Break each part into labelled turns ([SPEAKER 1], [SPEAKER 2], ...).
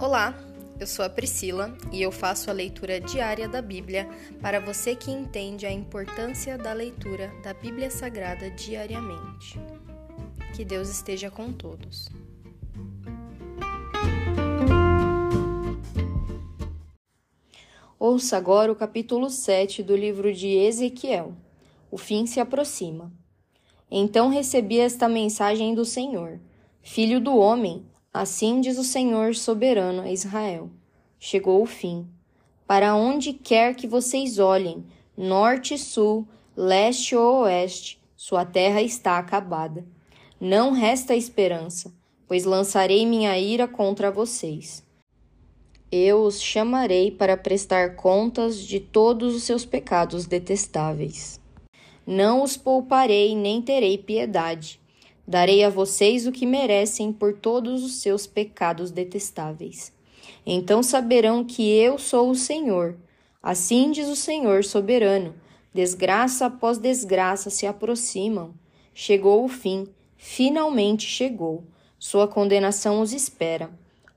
[SPEAKER 1] Olá, eu sou a Priscila e eu faço a leitura diária da Bíblia para você que entende a importância da leitura da Bíblia Sagrada diariamente. Que Deus esteja com todos. Ouça agora o capítulo 7 do livro de Ezequiel. O fim se aproxima. Então recebi esta mensagem do Senhor: Filho do homem, Assim diz o Senhor soberano a Israel: Chegou o fim. Para onde quer que vocês olhem, norte e sul, leste ou oeste, sua terra está acabada. Não resta esperança, pois lançarei minha ira contra vocês. Eu os chamarei para prestar contas de todos os seus pecados detestáveis. Não os pouparei nem terei piedade Darei a vocês o que merecem por todos os seus pecados detestáveis. Então saberão que eu sou o Senhor. Assim diz o Senhor soberano: desgraça após desgraça se aproximam. Chegou o fim, finalmente chegou. Sua condenação os espera.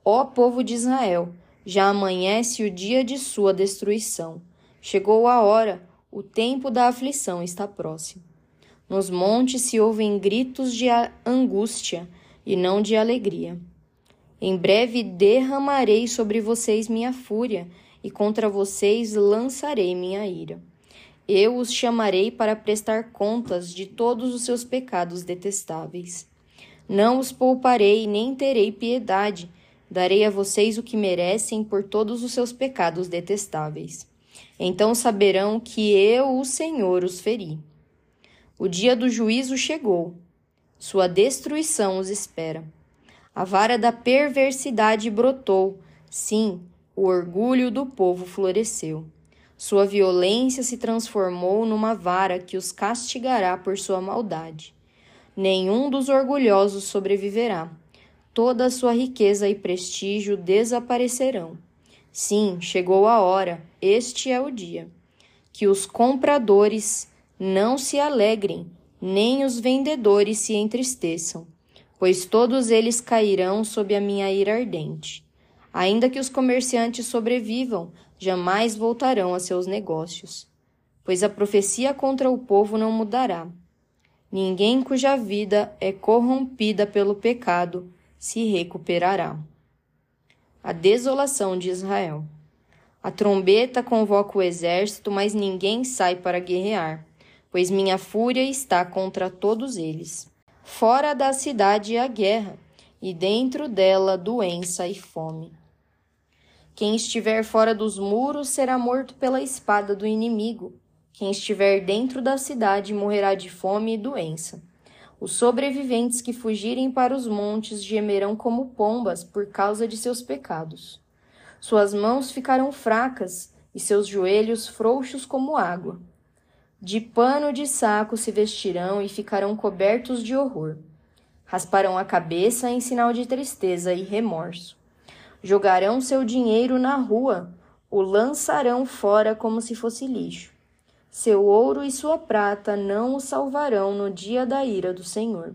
[SPEAKER 1] Ó povo de Israel, já amanhece o dia de sua destruição. Chegou a hora, o tempo da aflição está próximo. Nos montes se ouvem gritos de angústia e não de alegria. Em breve derramarei sobre vocês minha fúria e contra vocês lançarei minha ira. Eu os chamarei para prestar contas de todos os seus pecados detestáveis. Não os pouparei nem terei piedade. Darei a vocês o que merecem por todos os seus pecados detestáveis. Então saberão que eu, o Senhor, os feri. O dia do juízo chegou. Sua destruição os espera. A vara da perversidade brotou. Sim, o orgulho do povo floresceu. Sua violência se transformou numa vara que os castigará por sua maldade. Nenhum dos orgulhosos sobreviverá. Toda a sua riqueza e prestígio desaparecerão. Sim, chegou a hora, este é o dia. Que os compradores não se alegrem, nem os vendedores se entristeçam, pois todos eles cairão sob a minha ira ardente. Ainda que os comerciantes sobrevivam, jamais voltarão a seus negócios, pois a profecia contra o povo não mudará. Ninguém cuja vida é corrompida pelo pecado se recuperará. A desolação de Israel. A trombeta convoca o exército, mas ninguém sai para guerrear pois minha fúria está contra todos eles. Fora da cidade a guerra, e dentro dela doença e fome. Quem estiver fora dos muros será morto pela espada do inimigo. Quem estiver dentro da cidade morrerá de fome e doença. Os sobreviventes que fugirem para os montes gemerão como pombas por causa de seus pecados. Suas mãos ficarão fracas e seus joelhos frouxos como água. De pano de saco se vestirão e ficarão cobertos de horror. Rasparão a cabeça em sinal de tristeza e remorso. Jogarão seu dinheiro na rua, o lançarão fora como se fosse lixo. Seu ouro e sua prata não o salvarão no dia da ira do Senhor.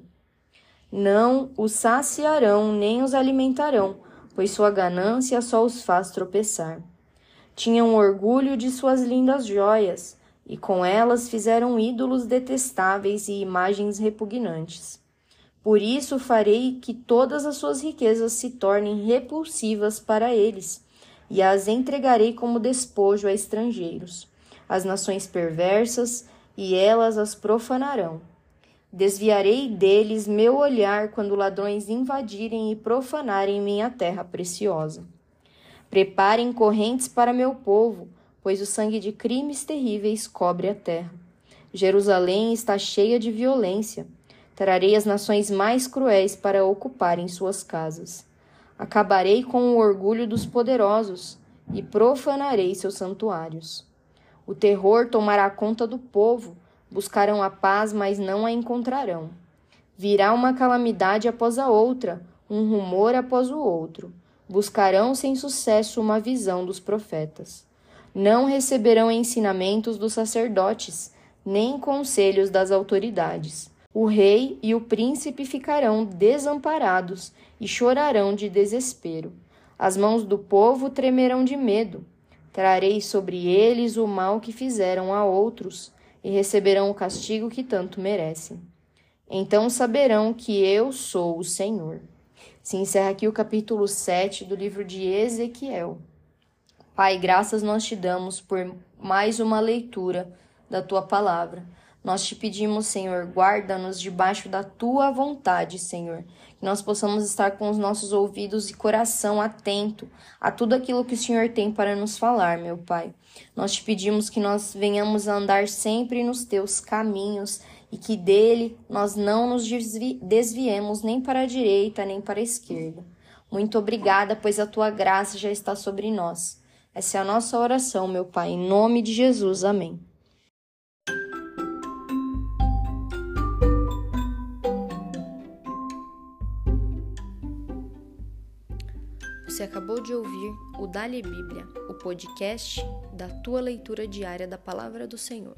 [SPEAKER 1] Não os saciarão nem os alimentarão, pois sua ganância só os faz tropeçar. Tinham orgulho de suas lindas joias, e com elas fizeram ídolos detestáveis e imagens repugnantes. Por isso farei que todas as suas riquezas se tornem repulsivas para eles, e as entregarei como despojo a estrangeiros, às nações perversas, e elas as profanarão. Desviarei deles meu olhar quando ladrões invadirem e profanarem minha terra preciosa. Preparem correntes para meu povo, pois o sangue de crimes terríveis cobre a terra. Jerusalém está cheia de violência. Trarei as nações mais cruéis para ocuparem suas casas. Acabarei com o orgulho dos poderosos e profanarei seus santuários. O terror tomará conta do povo, buscarão a paz, mas não a encontrarão. Virá uma calamidade após a outra, um rumor após o outro. Buscarão sem sucesso uma visão dos profetas não receberão ensinamentos dos sacerdotes, nem conselhos das autoridades. O rei e o príncipe ficarão desamparados e chorarão de desespero. As mãos do povo tremerão de medo. Trarei sobre eles o mal que fizeram a outros, e receberão o castigo que tanto merecem. Então saberão que eu sou o Senhor. Se encerra aqui o capítulo 7 do livro de Ezequiel. Pai, graças nós te damos por mais uma leitura da tua palavra. Nós te pedimos, Senhor, guarda-nos debaixo da tua vontade, Senhor. Que nós possamos estar com os nossos ouvidos e coração atento a tudo aquilo que o Senhor tem para nos falar, meu Pai. Nós te pedimos que nós venhamos a andar sempre nos teus caminhos e que dele nós não nos desviemos nem para a direita nem para a esquerda. Muito obrigada, pois a tua graça já está sobre nós. Essa é a nossa oração, meu Pai, em nome de Jesus. Amém. Você acabou de ouvir o Dali Bíblia, o podcast da tua leitura diária da palavra do Senhor.